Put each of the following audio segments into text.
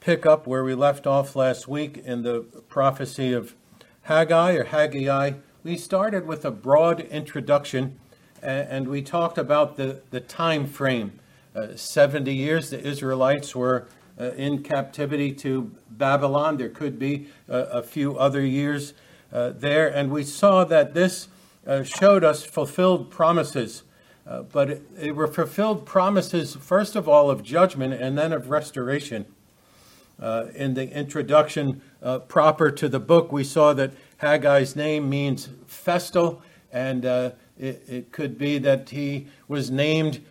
pick up where we left off last week in the prophecy of Haggai or Haggai. We started with a broad introduction and we talked about the, the time frame. Uh, 70 years the Israelites were uh, in captivity to Babylon. There could be a few other years uh, there. And we saw that this uh, showed us fulfilled promises. Uh, but it, it, were fulfilled promises, first of all, of judgment and then of restoration. in the introduction proper to the book, we saw that Haggai's name means festal, and it, it, could be that he was named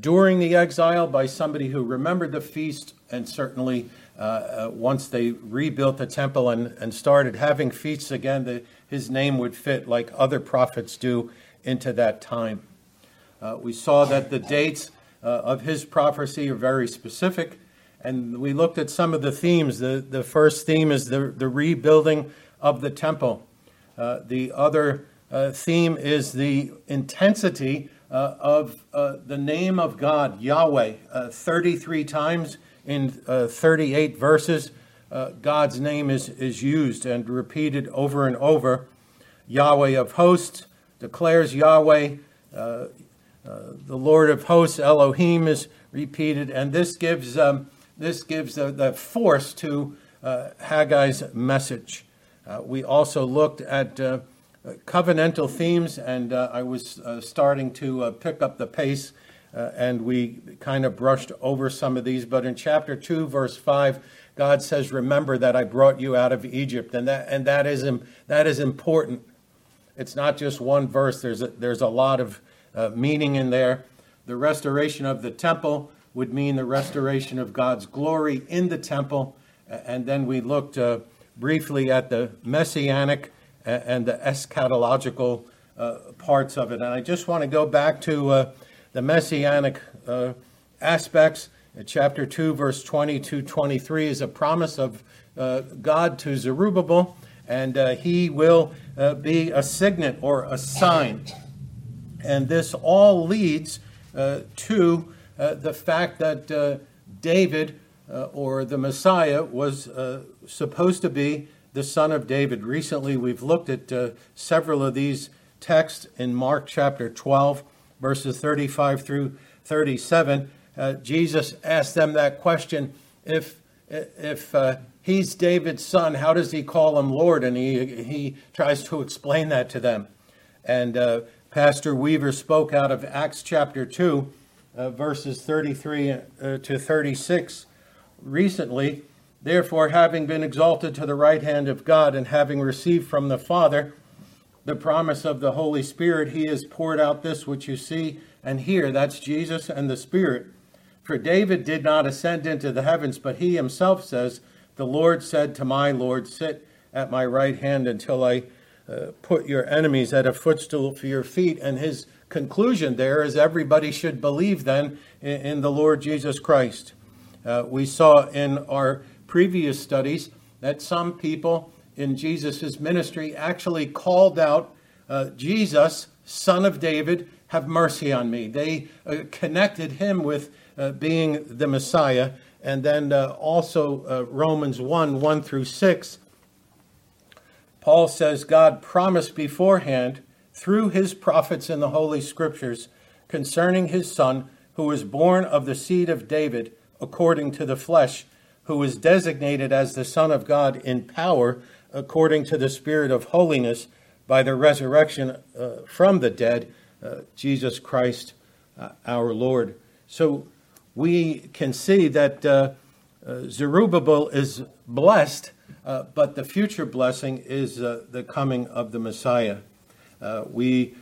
during the exile by somebody who remembered the feast, and certainly uh, uh, once they rebuilt the temple and, and started having feasts again, the, his name would fit like other prophets do into that time. Uh, we saw that the dates uh, of his prophecy are very specific, and we looked at some of the themes. The, the first theme is the, the rebuilding of the temple. Uh, the other uh, theme is the intensity uh, of uh, the name of God, Yahweh, uh, 33 times in uh, 38 verses. God's name is, is used and repeated over and over. Yahweh of hosts declares Yahweh. Uh, the Lord of hosts, Elohim, is repeated, and this gives um, this gives the, the force to Haggai's message. we also looked at covenantal themes, and uh, I was uh, starting to uh, pick up the pace, uh, and we kind of brushed over some of these. But in chapter 2, verse 5, God says, Remember that I brought you out of Egypt. And that, and that, is, that is important. It's not just one verse, there's a, there's a lot of uh, meaning in there. The restoration of the temple would mean the restoration of God's glory in the temple. And then we looked uh, briefly at the messianic and the eschatological uh, parts of it. And I just want to go back to uh, the messianic uh, aspects. chapter 2, verse 20 to 23 is a promise of uh, God to Zerubbabel, and uh, he will uh, be a signet or a sign. And this all leads to the fact that David or the Messiah was supposed to be the son of David. Recently, we've looked at uh, several of these texts in Mark chapter 12, verses 35 through 37. Uh, Jesus asked them that question if, if uh, he's David's son, how does he call him Lord? And he, he tries to explain that to them. And uh, Pastor Weaver spoke out of Acts chapter 2, uh, verses 33 uh, to 36 recently Therefore, having been exalted to the right hand of God and having received from the Father the promise of the Holy Spirit, he has poured out this which you see and hear. That's Jesus and the Spirit. For David did not ascend into the heavens, but he himself says, The Lord said to my Lord, Sit at my right hand until I uh, put your enemies at a footstool for your feet. And his conclusion there is everybody should believe then in, in the Lord Jesus Christ. Uh, we saw in our previous studies that some people in Jesus' ministry actually called out uh, Jesus, son of David, have mercy on me. They uh, connected him with uh, being the Messiah. And then also Romans 1 1 through 6. Paul says God promised beforehand through his prophets in the Holy Scriptures concerning his Son, who was born of the seed of David according to the flesh who was designated as the Son of God in power according to the Spirit of holiness by the resurrection uh, from the dead, uh, Jesus Christ uh, our Lord. So we can see that uh, uh, Zerubbabel is blessed, uh, but the future blessing is the coming of the Messiah. we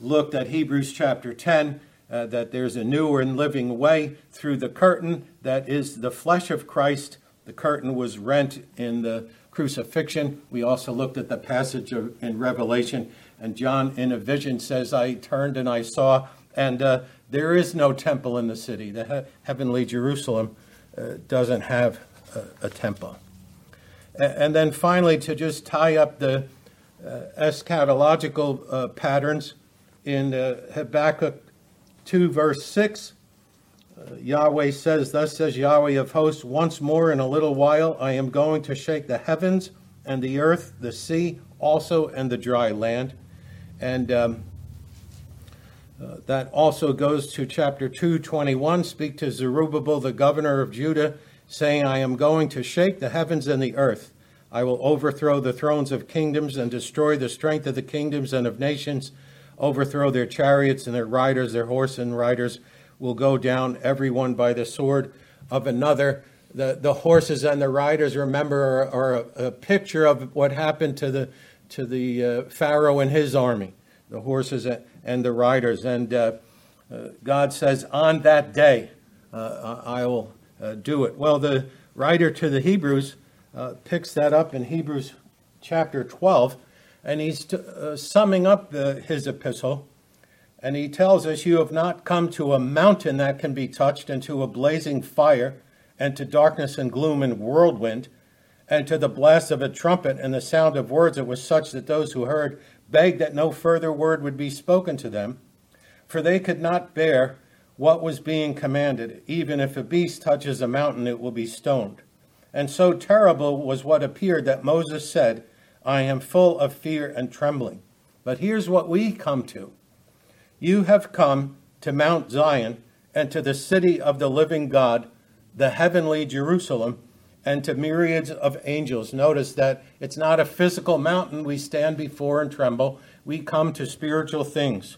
looked at Hebrews chapter 10 uh, that there's a new and living way through the curtain that is the flesh of Christ. The curtain was rent in the crucifixion. We also looked at the passage of, in Revelation, and John, in a vision, says, I turned and I saw, and uh, there is no temple in the city. The he- heavenly Jerusalem uh, doesn't have a, a temple. And then finally, to just tie up the uh, eschatological uh, patterns in uh, Habakkuk 2, verse 6, Yahweh says, Thus says Yahweh of hosts, once more in a little while I am going to shake the heavens and the earth, the sea also, and the dry land. And um, uh, that also goes to chapter 221. Speak to Zerubbabel, the governor of Judah, saying, I am going to shake the heavens and the earth. I will overthrow the thrones of kingdoms and destroy the strength of the kingdoms and of nations, overthrow their chariots and their riders, their horse and riders will go down, every one by the sword of another. The, the horses and the riders, remember, are, are a, a, picture of what happened to the, to the uh, Pharaoh and his army, the horses and the riders. And uh, uh, God says, On that day, uh, I will uh, do it. Well, the writer to the Hebrews uh, picks that up in Hebrews chapter 12, and he's t- summing up the, his epistle and he tells us, You have not come to a mountain that can be touched, and to a blazing fire, and to darkness and gloom and whirlwind, and to the blast of a trumpet and the sound of words. It was such that those who heard begged that no further word would be spoken to them, for they could not bear what was being commanded. Even if a beast touches a mountain, it will be stoned. And so terrible was what appeared that Moses said, I am full of fear and trembling. But here's what we come to you have come to Mount Zion and to the city of the living God, the heavenly Jerusalem, and to myriads of angels. Notice that it's not a physical mountain we stand before and tremble. We come to spiritual things.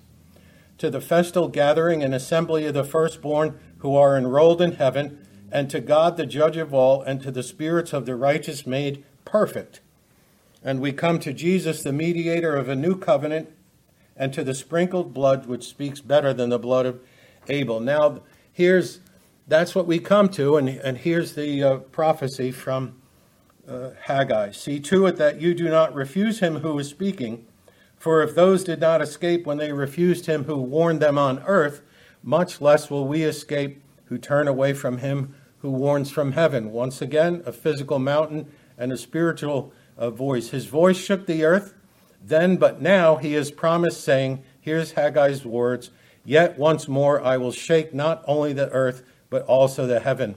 To the festal gathering and assembly of the firstborn who are enrolled in heaven, and to God the judge of all, and to the spirits of the righteous made perfect. And we come to Jesus, the mediator of a new covenant and to the sprinkled blood which speaks better than the blood of Abel. Now, here's that's what we come to, and, and here's the uh, prophecy from uh, Haggai. See to it that you do not refuse him who is speaking, for if those did not escape when they refused him who warned them on earth, much less will we escape who turn away from him who warns from heaven. Once again, a physical mountain and a spiritual uh, voice. His voice shook the earth then, but now he has promised, saying, Here's Haggai's words Yet once more I will shake not only the earth, but also the heaven.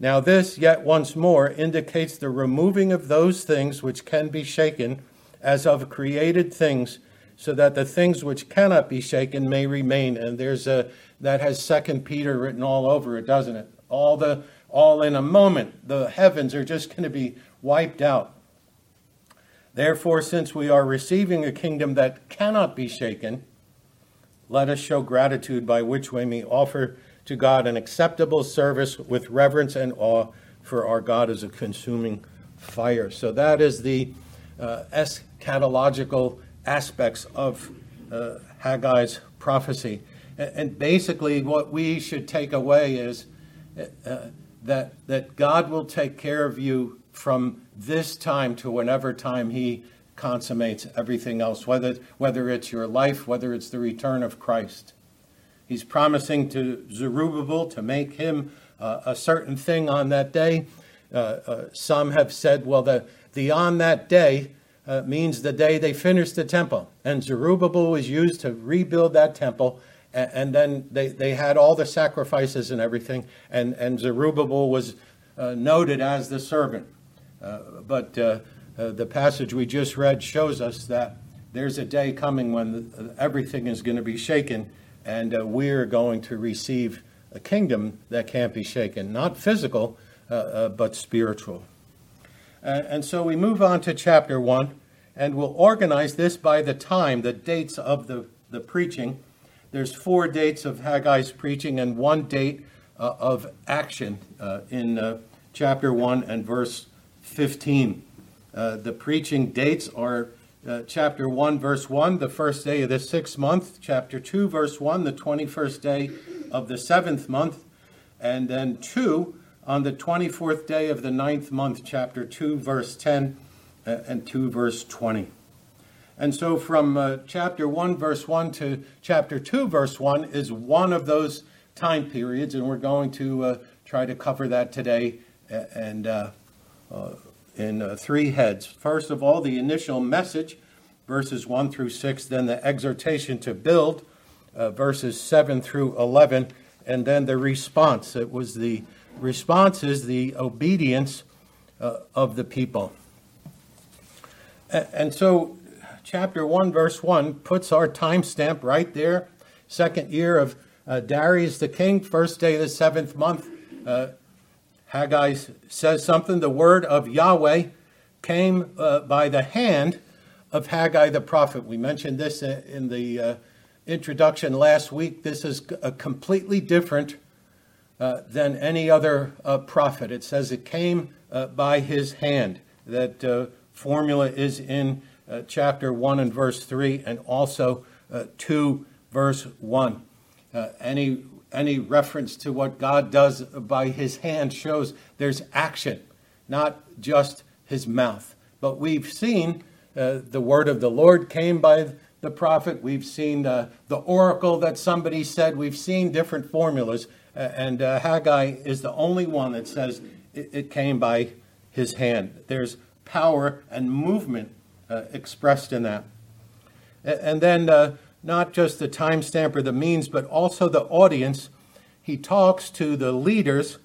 Now, this, yet once more, indicates the removing of those things which can be shaken as of created things, so that the things which cannot be shaken may remain. And there's a that has Second Peter written all over it, doesn't it? All the all in a moment, the heavens are just going to be wiped out. Therefore, since we are receiving a kingdom that cannot be shaken, let us show gratitude by which we may offer to God an acceptable service with reverence and awe, for our God is a consuming fire. So that is the uh, eschatological aspects of uh, Haggai's prophecy. And basically, what we should take away is uh, that, that God will take care of you from this time to whenever time he consummates everything else, whether, whether it's your life, whether it's the return of Christ. He's promising to Zerubbabel to make him uh, a certain thing on that day. Uh, uh, some have said, well, the, the on that day uh, means the day they finished the temple. And Zerubbabel was used to rebuild that temple. And, and then they, they had all the sacrifices and everything. And, and Zerubbabel was uh, noted as the servant. Uh, but uh, uh, the passage we just read shows us that there's a day coming when everything is going to be shaken, and we're going to receive a kingdom that can't be shaken, not physical, but spiritual. And so we move on to chapter 1, and we'll organize this by the time, the dates of the, the preaching. There's four dates of Haggai's preaching and one date uh, of action uh, in uh, chapter 1 and verse 15. Uh, the preaching dates are uh, chapter 1, verse 1, the first day of the sixth month, chapter 2, verse 1, the 21st day of the seventh month, and then 2 on the 24th day of the ninth month, chapter 2, verse 10, uh, and 2, verse 20. And so from uh, chapter 1, verse 1 to chapter 2, verse 1 is one of those time periods, and we're going to uh, try to cover that today and uh, uh, in uh, three heads. First of all, the initial message, verses 1 through 6, then the exhortation to build, verses 7 through 11, and then the response. It was the response is the obedience uh, of the people. And so, chapter 1, verse 1 puts our timestamp right there. Second year of uh, Darius the king, first day of the seventh month. Uh, Haggai says something. The word of Yahweh came uh, by the hand of Haggai the prophet. We mentioned this in the uh, introduction last week. This is a completely different uh, than any other uh, prophet. It says it came by his hand. That formula is in uh, chapter 1 and verse 3 and also uh, 2 verse 1. Uh, any, any reference to what God does by his hand shows there's action, not just his mouth. But we've seen uh, the word of the Lord came by the prophet. We've seen uh, the oracle that somebody said. We've seen different formulas. And uh, Haggai is the only one that says it, it came by his hand. There's power and movement uh, expressed in that. And then, uh, not just the timestamp or the means, but also the audience. He talks to the leaders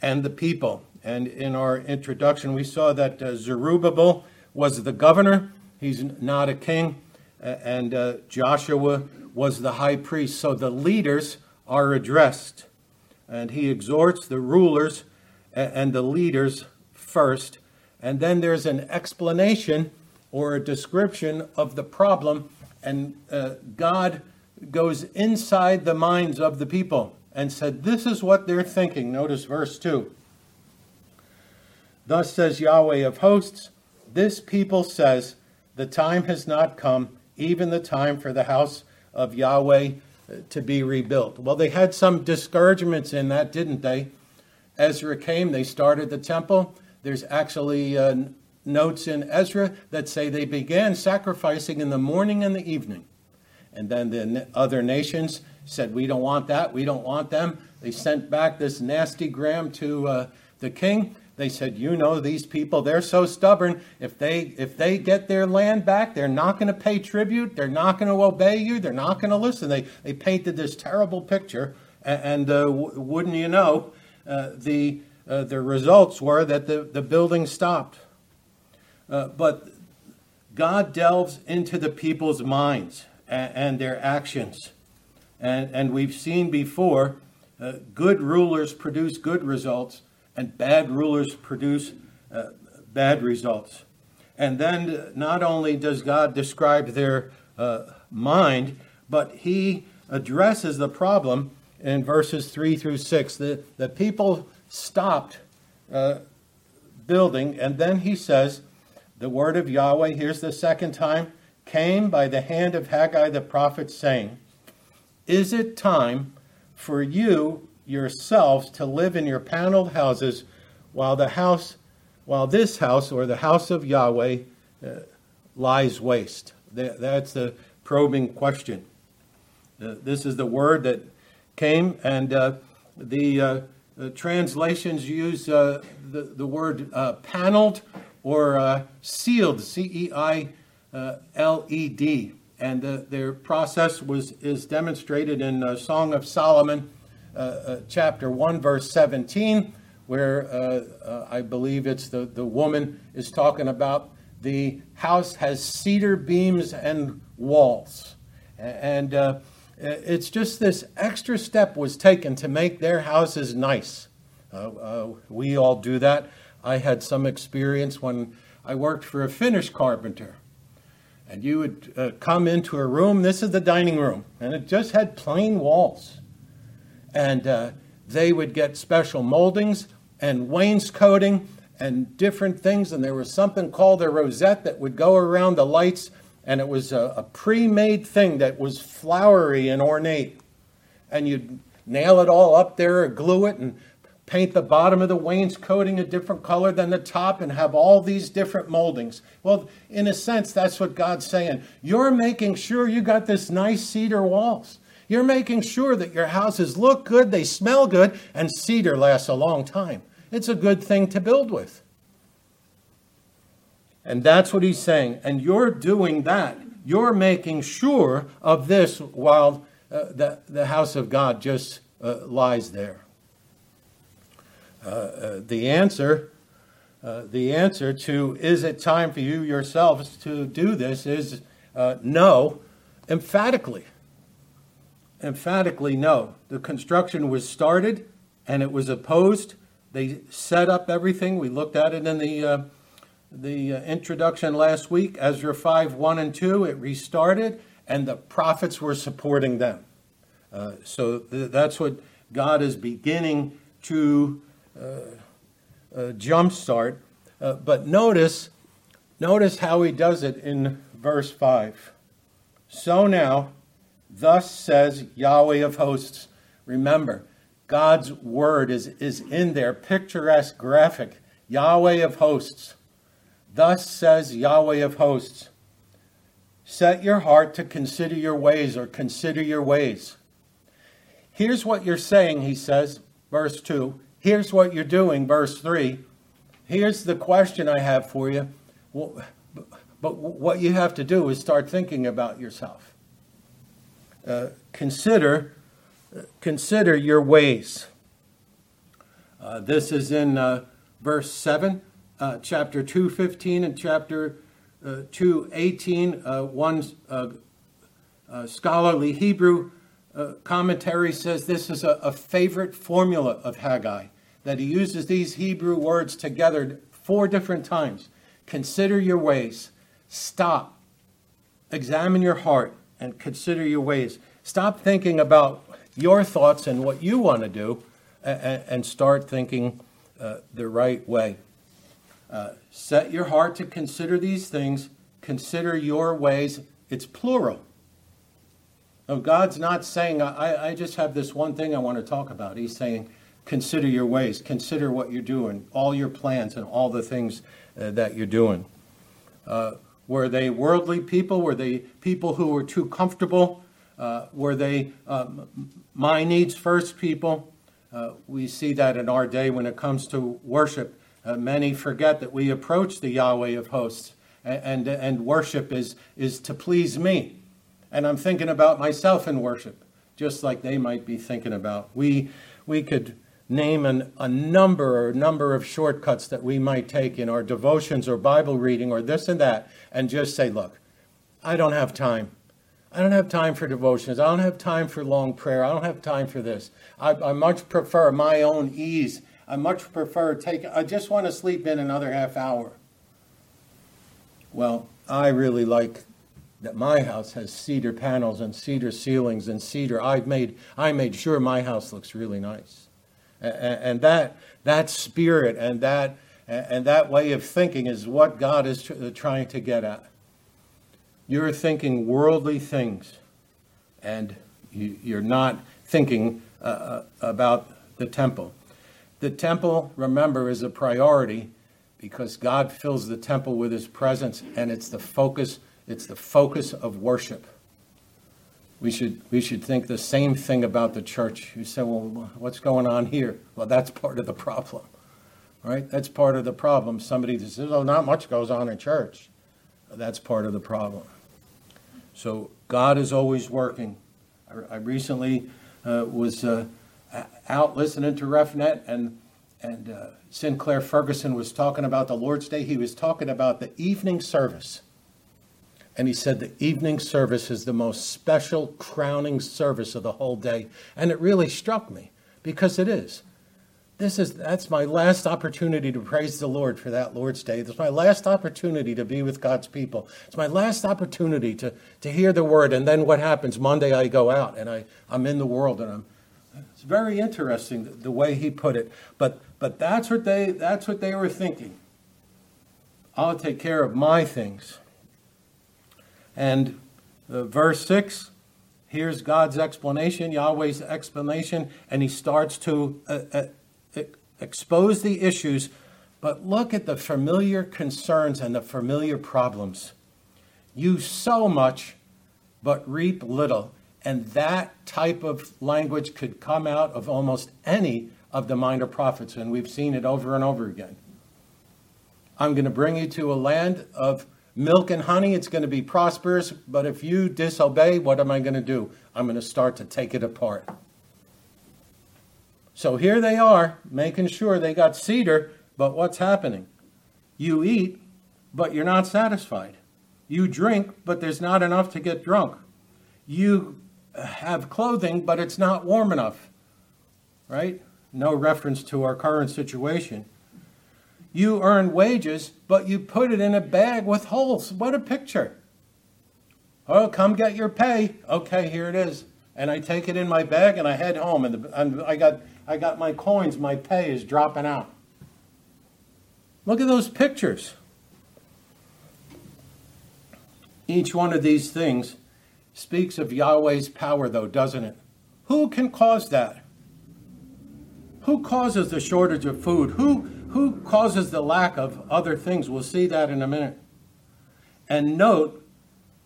and the people. And in our introduction, we saw that uh, Zerubbabel was the governor, he's not a king, and uh, Joshua was the high priest. So the leaders are addressed. And he exhorts the rulers and the leaders first and then there's an explanation or a description of the problem, and uh, God goes inside the minds of the people and said, This is what they're thinking. Notice verse 2. Thus says Yahweh of hosts, This people says, The time has not come, even the time for the house of Yahweh to be rebuilt. Well, they had some discouragements in that, didn't they? Ezra came, they started the temple. There's actually uh, notes in Ezra that say they began sacrificing in the morning and the evening. And then the other nations said, We don't want that. We don't want them. They sent back this nasty gram to uh, the king. They said, You know, these people, they're so stubborn. If they, if they get their land back, they're not going to pay tribute. They're not going to obey you. They're not going to listen. They, they painted this terrible picture. And, and uh, w- wouldn't you know, uh, the uh, the results were that the, the building stopped. Uh, but God delves into the people's minds and, and their actions. And, and we've seen before uh, good rulers produce good results, and bad rulers produce uh, bad results. And then not only does God describe their uh, mind, but he addresses the problem in verses 3 through 6. The, the people stopped uh, building, and then he says, The word of Yahweh, here's the second time, came by the hand of Haggai the prophet, saying, Is it time for you yourselves to live in your paneled houses while the house, while this house or the house of Yahweh uh, lies waste? That's the probing question. Uh, this is the word that came, and uh, the uh, the translations use uh, the, the word uh, paneled or ceiled, C E I L E D. And their process was, is demonstrated in Song of Solomon, chapter 1, verse 17, where uh, I believe it's the, the woman is talking about the house has cedar beams and walls. And it's just this extra step was taken to make their houses nice. Uh, uh, we all do that. I had some experience when I worked for a Finnish carpenter. And you would uh, come into a room, this is the dining room, and it just had plain walls. And uh, they would get special moldings and wainscoting and different things. And there was something called a rosette that would go around the lights and it was a, a pre made thing that was flowery and ornate. And you'd nail it all up there or glue it and paint the bottom of the wainscoting a different color than the top and have all these different moldings. Well, in a sense, that's what God's saying. You're making sure you got this nice cedar walls. You're making sure that your houses look good, they smell good, and cedar lasts a long time. It's a good thing to build with. And that's what he's saying. And you're doing that. You're making sure of this while uh, the, the house of God just uh, lies there? Uh, uh, the answer, uh, the answer to is it time for you yourselves to do this is uh, no, emphatically. Emphatically, no. The construction was started and it was opposed. They set up everything. We looked at it in the uh, the introduction last week, Ezra 5 1 and 2. It restarted, and the prophets were supporting them. Uh, so th- that's what God is beginning to uh, uh, jumpstart. Uh, but notice, notice how he does it in verse 5. So now, thus says Yahweh of hosts. Remember, God's word is, is in there, picturesque, graphic. Yahweh of hosts. Thus says Yahweh of hosts. Set your heart to consider your ways or consider your ways. Here's what you're saying, he says, verse 2. Here's what you're doing, verse 3. Here's the question I have for you. But what you have to do is start thinking about yourself. Uh, consider, consider your ways. Uh, this is in uh, verse 7, uh, chapter 2:15 and chapter uh, 2:18. Uh, one scholarly Hebrew commentary says this is a, a favorite formula of Haggai, that he uses these Hebrew words together four different times. Consider your ways. Stop. Examine your heart and consider your ways. Stop thinking about your thoughts and what you want to do and, start thinking uh, the right way. Uh, set your heart to consider these things. Consider your ways. It's plural. No, God's not saying, I, I just have this one thing I want to talk about. He's saying, consider your ways, consider what you're doing, all your plans, and all the things uh, that you're doing. Were they worldly people? Were they people who were too comfortable? Uh, were they um, my needs first people? Uh, we see that in our day when it comes to worship. Uh, many forget that we approach the Yahweh of hosts, and, and, and worship is, is to please me and I'm thinking about myself in worship, just like they might be thinking about. We, we could name an, a number or number of shortcuts that we might take in our devotions or Bible reading or this and that, and just say, look, I don't have time. I don't have time for devotions. I don't have time for long prayer. I don't have time for this. I, I much prefer my own ease. I much prefer take. I just want to sleep in another half hour. Well, I really like that my house has cedar panels and cedar ceilings and cedar. I've made, I made sure my house looks really nice. And, that, that spirit and that, and that way of thinking is what God is trying to get at. You're thinking worldly things, and you, are not thinking uh, uh, about the temple. The temple, remember, is a priority because God fills the temple with his presence, and it's the focus it's the focus of worship. We should, we should think the same thing about the church. You say, well, what's going on here? Well, that's part of the problem, right? That's part of the problem. Somebody says, oh, not much goes on in church. That's part of the problem. So God is always working. I, I recently uh, was uh, out listening to RefNet, and and uh, Sinclair Ferguson was talking about the Lord's Day. He was talking about the evening service and he said the evening service is the most special crowning service of the whole day. And it really struck me because it is. This is that's my last opportunity to praise the Lord for that Lord's Day. It's my last opportunity to be with God's people. It's my last opportunity to, to hear the word. And then what happens? Monday I go out and I, I'm in the world and I'm it's very interesting the, the way he put it. But but that's what they that's what they were thinking. I'll take care of my things. And uh, verse 6, here's God's explanation, Yahweh's explanation, and he starts to uh, uh, expose the issues. But look at the familiar concerns and the familiar problems. You sow much, but reap little. And that type of language could come out of almost any of the minor prophets, and we've seen it over and over again. I'm going to bring you to a land of milk and honey, it's going to be prosperous. But if you disobey, what am I going to do? I'm going to start to take it apart. So here they are, making sure they got cedar, but what's happening? You eat, but you're not satisfied. You drink, but there's not enough to get drunk. You have clothing, but it's not warm enough. Right? No reference to our current situation. You earn wages, but you put it in a bag with holes. What a picture. Oh, come get your pay. Okay, here it is. And I take it in my bag and I head home, and, the, and I, got, I got my coins. My pay is dropping out. Look at those pictures. Each one of these things speaks of Yahweh's power, though, doesn't it? Who can cause that? Who causes the shortage of food? Who, who causes the lack of other things? We'll see that in a minute. And note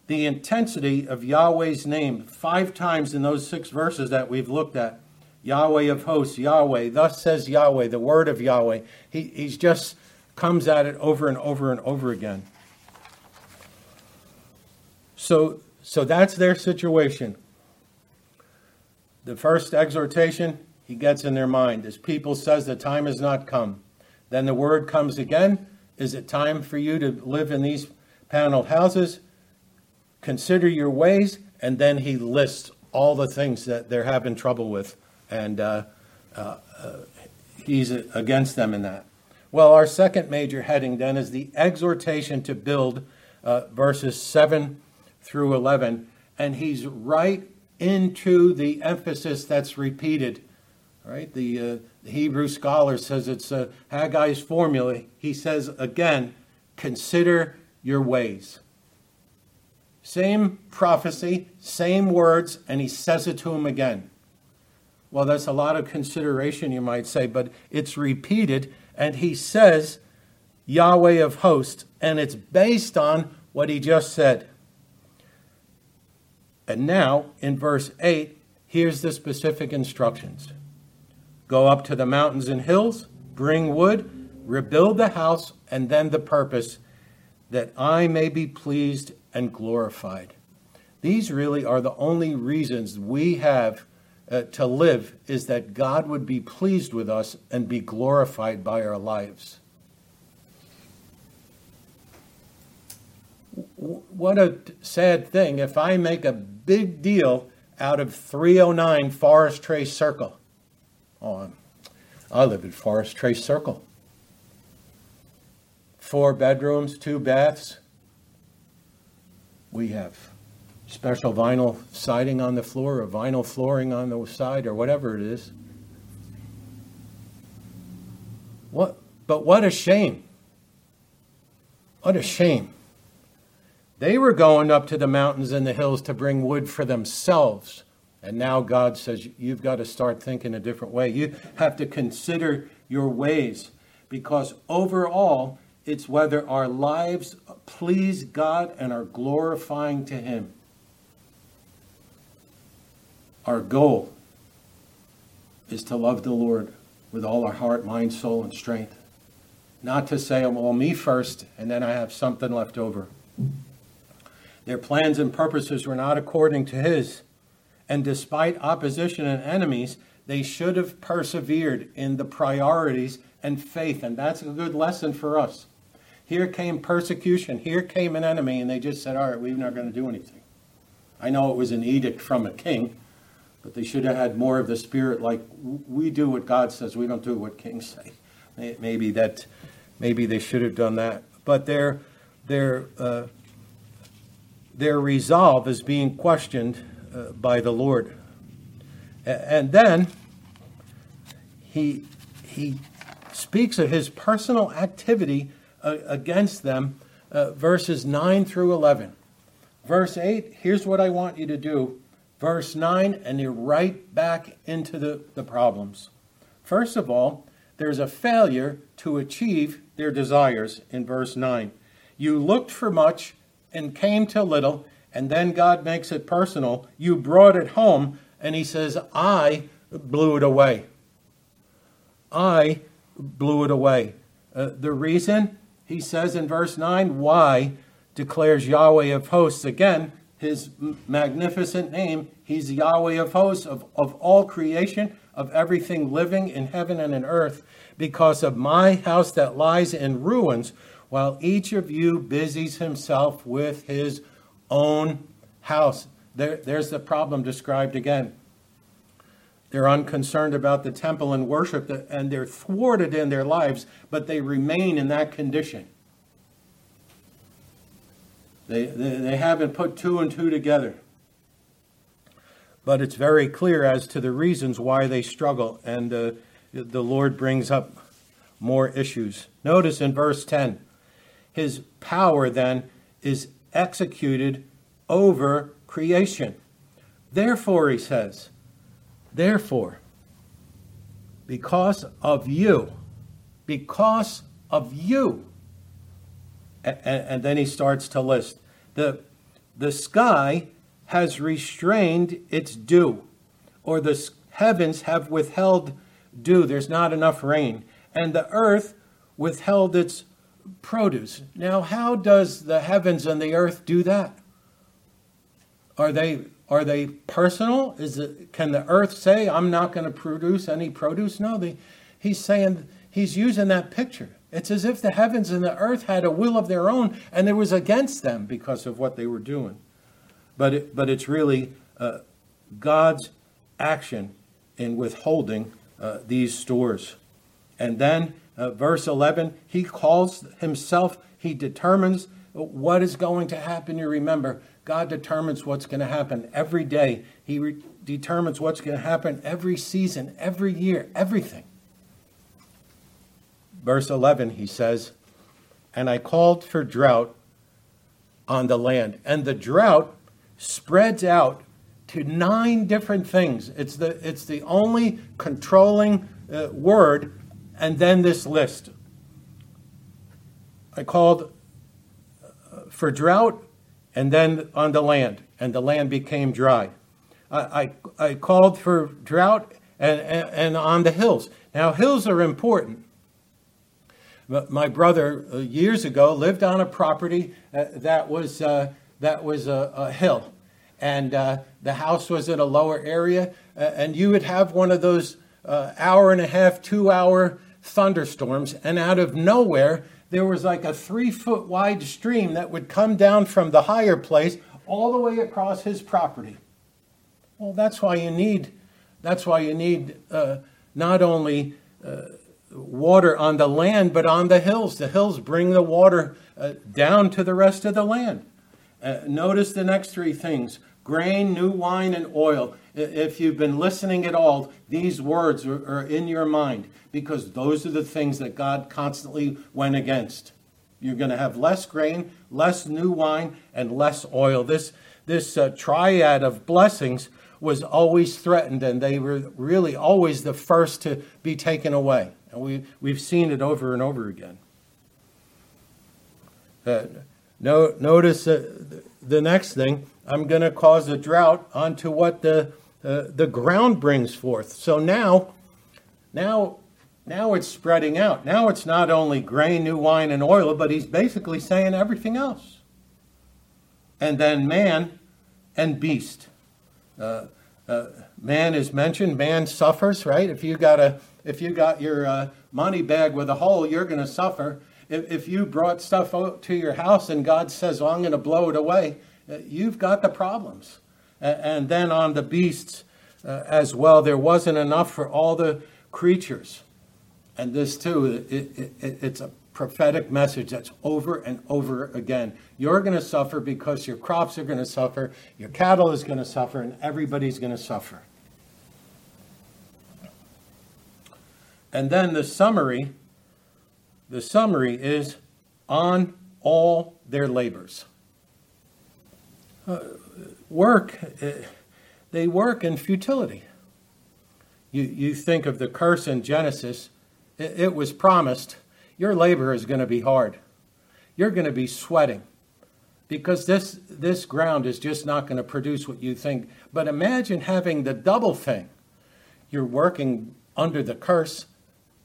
the intensity of Yahweh's name five times in those six verses that we've looked at. Yahweh of hosts, Yahweh, thus says Yahweh, the word of Yahweh. He he's just comes at it over and over and over again. So so that's their situation. The first exhortation he gets in their mind. His people says the time has not come. Then the word comes again. Is it time for you to live in these paneled houses? Consider your ways. And then he lists all the things that they're having trouble with. And uh, uh, uh, he's against them in that. Well, our second major heading then is the exhortation to build, uh, verses 7 through 11. And he's right into the emphasis that's repeated. Right? The, uh, the Hebrew scholar says it's uh, Haggai's formula. He says again, consider your ways. Same prophecy, same words, and he says it to him again. Well, that's a lot of consideration, you might say, but it's repeated, and he says, Yahweh of hosts, and it's based on what he just said. And now, in verse 8, here's the specific instructions Go up to the mountains and hills, bring wood, rebuild the house, and then the purpose, that I may be pleased and glorified. These really are the only reasons we have uh, to live, is that God would be pleased with us and be glorified by our lives. what a sad thing if I make a big deal out of 309 Forest Trace Circle. Oh, I live at Forest Trace Circle. Four bedrooms, two baths. We have special vinyl siding on the floor or vinyl flooring on the side or whatever it is. What but what a shame. What a shame. They were going up to the mountains and the hills to bring wood for themselves. And now God says, you've got to start thinking a different way. You have to consider your ways because overall, it's whether our lives please God and are glorifying to Him. Our goal is to love the Lord with all our heart, mind, soul, and strength. Not to say, oh, well, me first, and then I have something left over. Their plans and purposes were not according to his. And despite opposition and enemies, they should have persevered in the priorities and faith. And that's a good lesson for us. Here came persecution, here came an enemy, and they just said, All right, we're not going to do anything. I know it was an edict from a king, but they should have had more of the spirit like we do what God says, we don't do what kings say. Maybe that, maybe they should have done that. But their, their uh, their resolve is being questioned uh, by the Lord. And then he, he speaks of his personal activity uh, against them, uh, verses 9 through 11. Verse 8, here's what I want you to do. Verse 9, and you're right back into the, the problems. First of all, there's a failure to achieve their desires in verse 9. You looked for much and came to little, and then God makes it personal. You brought it home, and He says, I blew it away. I blew it away. Uh, the reason, He says in verse 9, why declares Yahweh of hosts. Again, His magnificent name, He's Yahweh of hosts of, of all creation, of everything living in heaven and in earth because of my house that lies in ruins, while each of you busies himself with his own house. There, there's the problem described again. They're unconcerned about the temple and worship, and they're thwarted in their lives, but they remain in that condition. They, they, they haven't put two and two together. But it's very clear as to the reasons why they struggle, and uh, the Lord brings up more issues. Notice in verse 10 His power then is executed over creation. Therefore, he says, Therefore, because of you, because of you. And, and, then he starts to list the, the sky has restrained its dew, or the heavens have withheld dew. There's not enough rain. And the earth withheld its produce. Now, how does the heavens and the earth do that? Are they are they personal? Is it can the earth say I'm not going to produce any produce? No, they, he's saying he's using that picture. It's as if the heavens and the earth had a will of their own and it was against them because of what they were doing. But it, but it's really uh, God's action in withholding uh, these stores. And then uh, verse 11, he calls himself, he determines what is going to happen. You remember, God determines what's going to happen every day. He re- determines what's going to happen every season, every year, everything. Verse 11, he says, And I called for drought on the land. And the drought spreads out to nine different things. It's the, it's the only controlling uh, word, and then this list. I called uh, for drought and then on the land, and the land became dry. I, I, I called for drought and, and, and, on the hills. Now, hills are important. My brother, uh, years ago, lived on a property uh, that was, uh, that was a, a, hill. And the house was in a lower area, and you would have one of those hour and a half, two hour thunderstorms, and out of nowhere, there was like a three foot wide stream that would come down from the higher place all the way across his property. Well, that's why you need, that's why you need uh, not only uh, water on the land, but on the hills. The hills bring the water uh, down to the rest of the land. Uh, notice the next three things grain, new wine, and oil. If you've been listening at all, these words are, are in your mind because those are the things that God constantly went against. You're going to have less grain, less new wine, and less oil. This, this uh, triad of blessings was always threatened, and they were really always the first to be taken away. And we, we've seen it over and over again. Uh, no, notice uh, the next thing I'm going to cause a drought onto what the, uh, the ground brings forth. So now, now now it's spreading out. Now it's not only grain, new wine, and oil, but he's basically saying everything else. And then man and beast. Uh, uh, man is mentioned. Man suffers, right? If you got a, if you got your uh, money bag with a hole, you're going to suffer. If, if you brought stuff to your house and God says, "Well, I'm going to blow it away," uh, you've got the problems. And then on the beasts uh, as well, there wasn't enough for all the creatures. And this too, it, it, it's a prophetic message that's over and over again. You're going to suffer because your crops are going to suffer, your cattle is going to suffer, and everybody's going to suffer. And then the summary, the summary is on all their labors. Work, uh, they work in futility. You, you think of the curse in Genesis it was promised your labor is going to be hard. You're going to be sweating because this, this ground is just not going to produce what you think. But imagine having the double thing. You're working under the curse,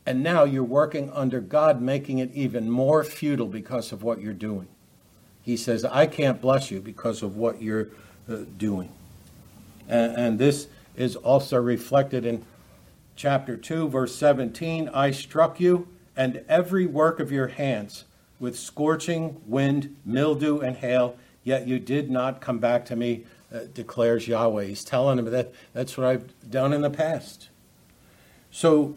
and now you're working under God, making it even more futile because of what you're doing. He says, I can't bless you because of what you're uh, doing. And, and, this is also reflected in chapter 2, verse 17 I struck you and every work of your hands with scorching wind, mildew, and hail, yet you did not come back to me, uh, declares Yahweh. He's telling him that that's what I've done in the past. So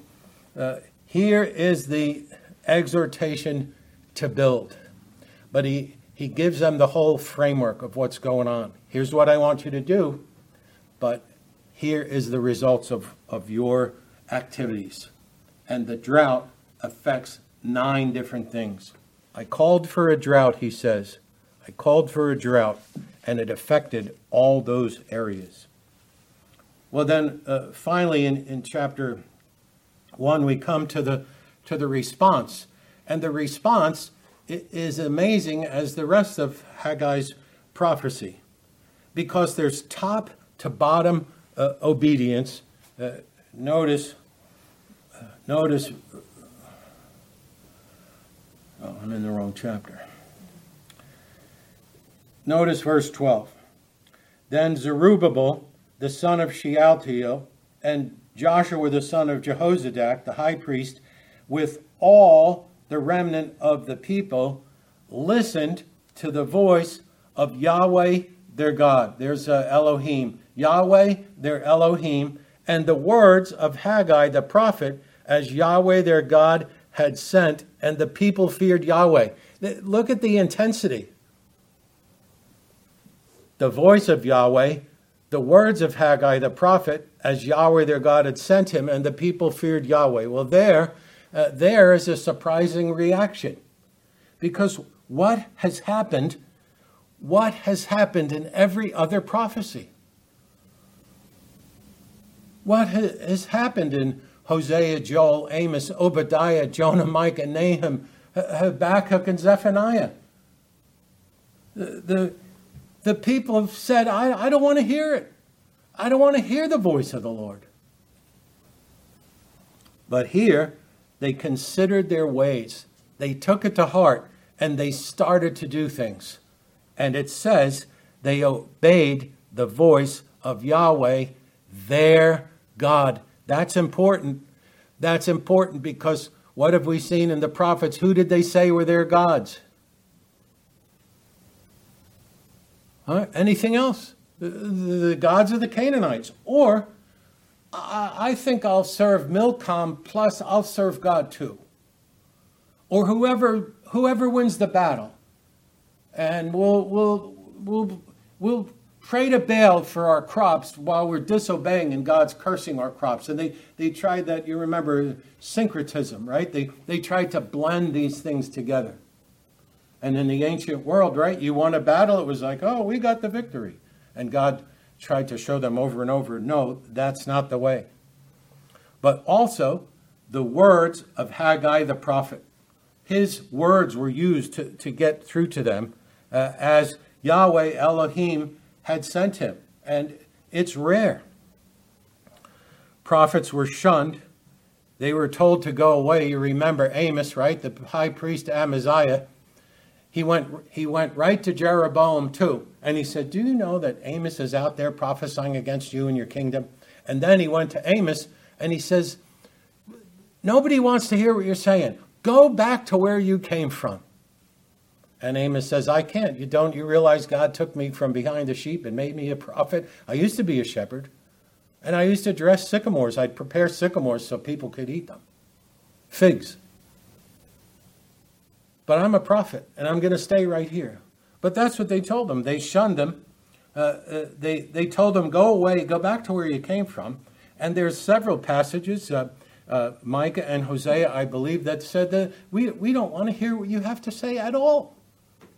uh, here is the exhortation to build. But he, he gives them the whole framework of what's going on. Here's what I want you to do, but here is the results of, of your activities. And the drought affects nine different things. I called for a drought, he says. I called for a drought, and it affected all those areas. Well, then, uh, finally, in, in chapter 1, we come to the, to the response. And the response is amazing as the rest of Haggai's prophecy because there's top to bottom uh, obedience. Uh, notice, uh, notice Oh, I'm in the wrong chapter. Notice verse 12. Then Zerubbabel, the son of Shealtiel, and Joshua, the son of Jehozadak, the high priest, with all the remnant of the people, listened to the voice of Yahweh their God. There's uh, Elohim. Yahweh their Elohim, and the words of Haggai the prophet, as Yahweh their God had sent, and the people feared Yahweh. Look at the intensity. The voice of Yahweh, the words of Haggai the prophet, as Yahweh their God had sent him, and the people feared Yahweh. Well, there, uh, there is a surprising reaction. Because what has happened, what has happened in every other prophecy? What has happened in Hosea, Joel, Amos, Obadiah, Jonah, Micah, Nahum, Habakkuk, and Zephaniah. The, the, the people have said, I, I don't want to hear it. I don't want to hear the voice of the Lord. But here, they considered their ways. They took it to heart and they started to do things. And it says they obeyed the voice of Yahweh, their God. That's important. That's important because what have we seen in the prophets? Who did they say were their gods? Huh? Anything else? The, the, gods of the Canaanites. Or I, I think I'll serve Milcom plus I'll serve God too. Or whoever whoever wins the battle. And we'll we'll we'll we'll pray to Baal for our crops while we're disobeying and God's cursing our crops. And they, they tried that, you remember, syncretism, right? They, they tried to blend these things together. And in the ancient world, right, you won a battle, it was like, oh, we got the victory. And God tried to show them over and over, no, that's not the way. But also, the words of Haggai the prophet. His words were used to, to get through to them uh, as Yahweh Elohim had sent him. And it's rare. Prophets were shunned. They were told to go away. You remember Amos, right? The high priest Amaziah. He went, he went right to Jeroboam II. And he said, Do you know that Amos is out there prophesying against you and your kingdom? And then he went to Amos and he says, Nobody wants to hear what you're saying. Go back to where you came from. And Amos says, I can't. You don't you realize God took me from behind the sheep and made me a prophet? I used to be a shepherd. And I used to dress sycamores. I'd prepare sycamores so people could eat them. Figs. But I'm a prophet, and I'm going to stay right here. But that's what they told them. They shunned them. Uh, uh, they, they told them, go away, go back to where you came from. And there's several passages, uh, uh Micah and Hosea, I believe, that said that we, we don't want to hear what you have to say at all.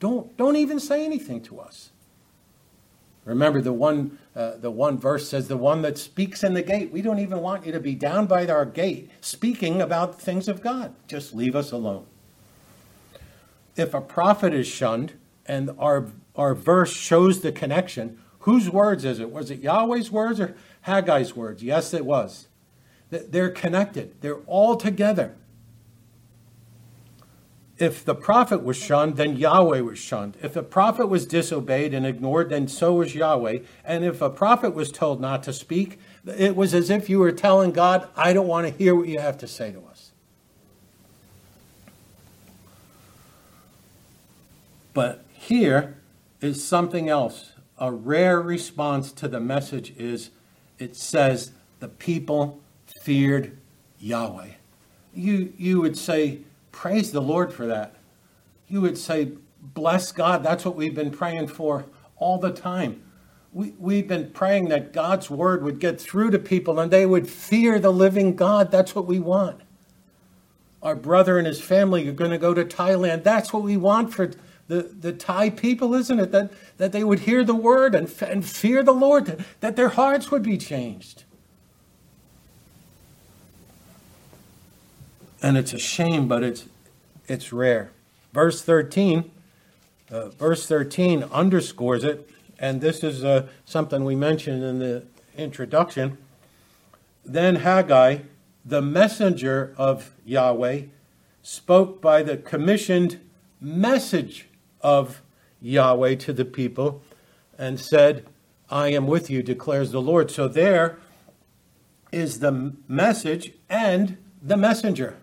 Don't, don't even say anything to us. Remember, the one, uh, the one verse says, The one that speaks in the gate. We don't even want you to be down by our gate speaking about things of God. Just leave us alone. If a prophet is shunned, and our, our verse shows the connection, whose words is it? Was it Yahweh's words or Haggai's words? Yes, it was. They're connected, they're all together if the prophet was shunned, then Yahweh was shunned. If the prophet was disobeyed and ignored, then so was Yahweh. And if a prophet was told not to speak, It was as if you were telling God, I don't want to hear what you have to say to us. But here is something else. A rare response to the message is it says, the people feared Yahweh. You, you would say, Praise the Lord for that. You would say, Bless God. That's what we've been praying for all the time. We, we've been praying that God's word would get through to people and they would fear the living God. That's what we want. Our brother and his family are going to go to Thailand. That's what we want for the, the Thai people, isn't it? That, that they would hear the word and, and fear the Lord, that their hearts would be changed. And it's a shame, but it's, it's rare. Verse 13, uh, verse 13 underscores it, and this is uh, something we mentioned in the introduction. Then Haggai, the messenger of Yahweh, spoke by the commissioned message of Yahweh to the people and said, I am with you, declares the Lord. So there is the message and the messenger.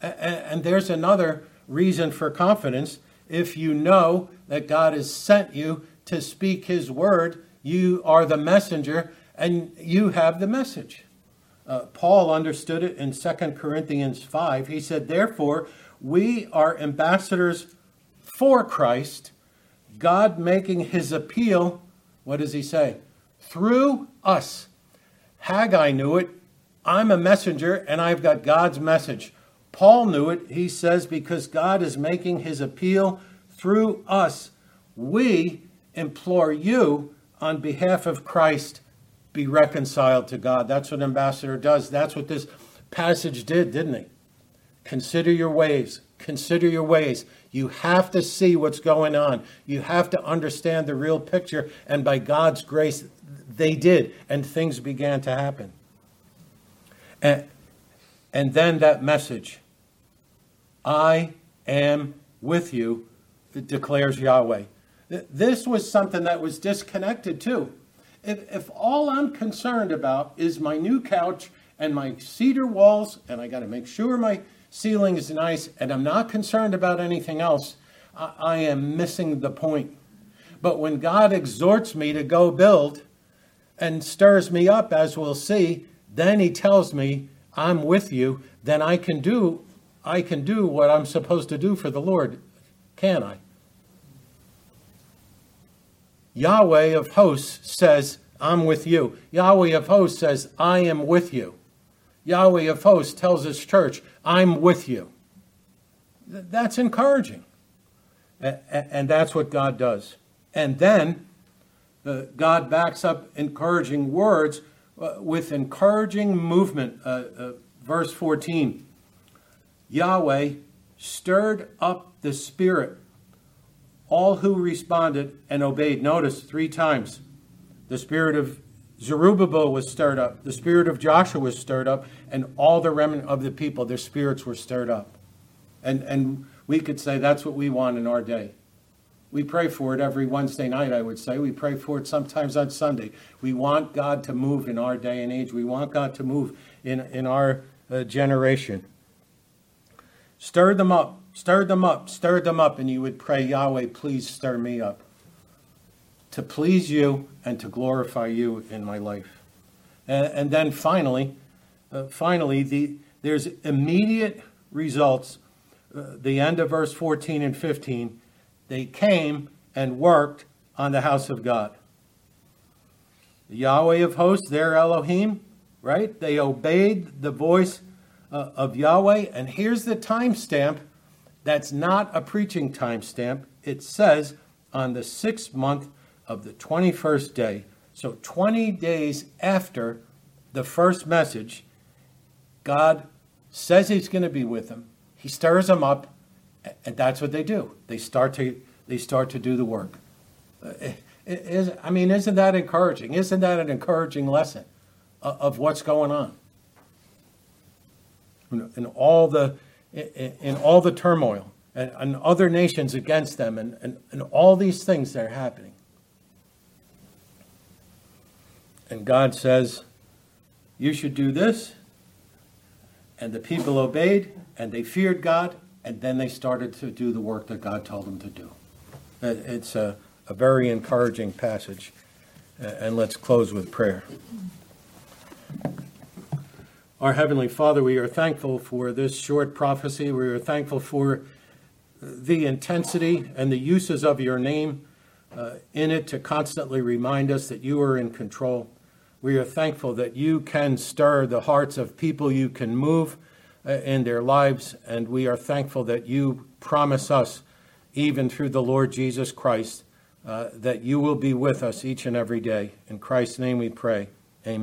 And there's another reason for confidence. If you know that God has sent you to speak his word, you are the messenger and you have the message. Uh, Paul understood it in 2 Corinthians 5. He said, Therefore, we are ambassadors for Christ, God making his appeal, what does he say? Through us. Haggai knew it. I'm a messenger and I've got God's message. Paul knew it. He says, because God is making his appeal through us, we implore you on behalf of Christ be reconciled to God. That's what ambassador does. That's what this passage did, didn't he? Consider your ways. Consider your ways. You have to see what's going on. You have to understand the real picture. And by God's grace, they did, and things began to happen. And, and then that message I am with you, declares Yahweh. This was something that was disconnected too. If, if all I'm concerned about is my new couch and my cedar walls, and I got to make sure my ceiling is nice, and I'm not concerned about anything else, I, I am missing the point. But when God exhorts me to go build and stirs me up, as we'll see, then He tells me, I'm with you, then I can do I can do what I'm supposed to do for the Lord, can I? Yahweh of hosts says, I'm with you. Yahweh of hosts says, I am with you. Yahweh of hosts tells his church, I'm with you. That's encouraging. And that's what God does. And then God backs up encouraging words uh, with encouraging movement. Uh, uh verse 14 Yahweh stirred up the spirit. All who responded and obeyed. Notice three times. The spirit of Zerubbabel was stirred up, the spirit of Joshua was stirred up, and all the remnant of the people, their spirits were stirred up. And, and we could say that's what we want in our day. We pray for it every Wednesday night, I would say. We pray for it sometimes on Sunday. We want God to move in our day and age. We want God to move in, in our uh, generation. Stir them up, stir them up, stir them up, and you would pray, Yahweh, please stir me up to please you and to glorify you in my life. And, and then finally, uh, finally, the, there's immediate results. Uh, the end of verse 14 and 15, they came and worked on the house of God. Yahweh of hosts, their Elohim, right? They obeyed the voice uh, of Yahweh. And here's the timestamp that's not a preaching timestamp. It says on the sixth month of the 21st day, so 20 days after the first message, God says he's going to be with them. He stirs them up, and that's what they do. They start to they start to do the work. Uh, is, I mean, isn't that encouraging? Isn't that an encouraging lesson of what's going on? in all the in all the turmoil and, other nations against them and, and, and all these things that are happening. And God says, you should do this. And the people obeyed, and they feared God, and then they started to do the work that God told them to do. It's a, a very encouraging passage. And let's close with prayer. Our Heavenly Father, we are thankful for this short prophecy. We are thankful for the intensity and the uses of your name uh, in it to constantly remind us that you are in control. We are thankful that you can stir the hearts of people, you can move uh, in their lives, and we are thankful that you promise us, even through the Lord Jesus Christ, uh, that you will be with us each and every day. In Christ's name we pray.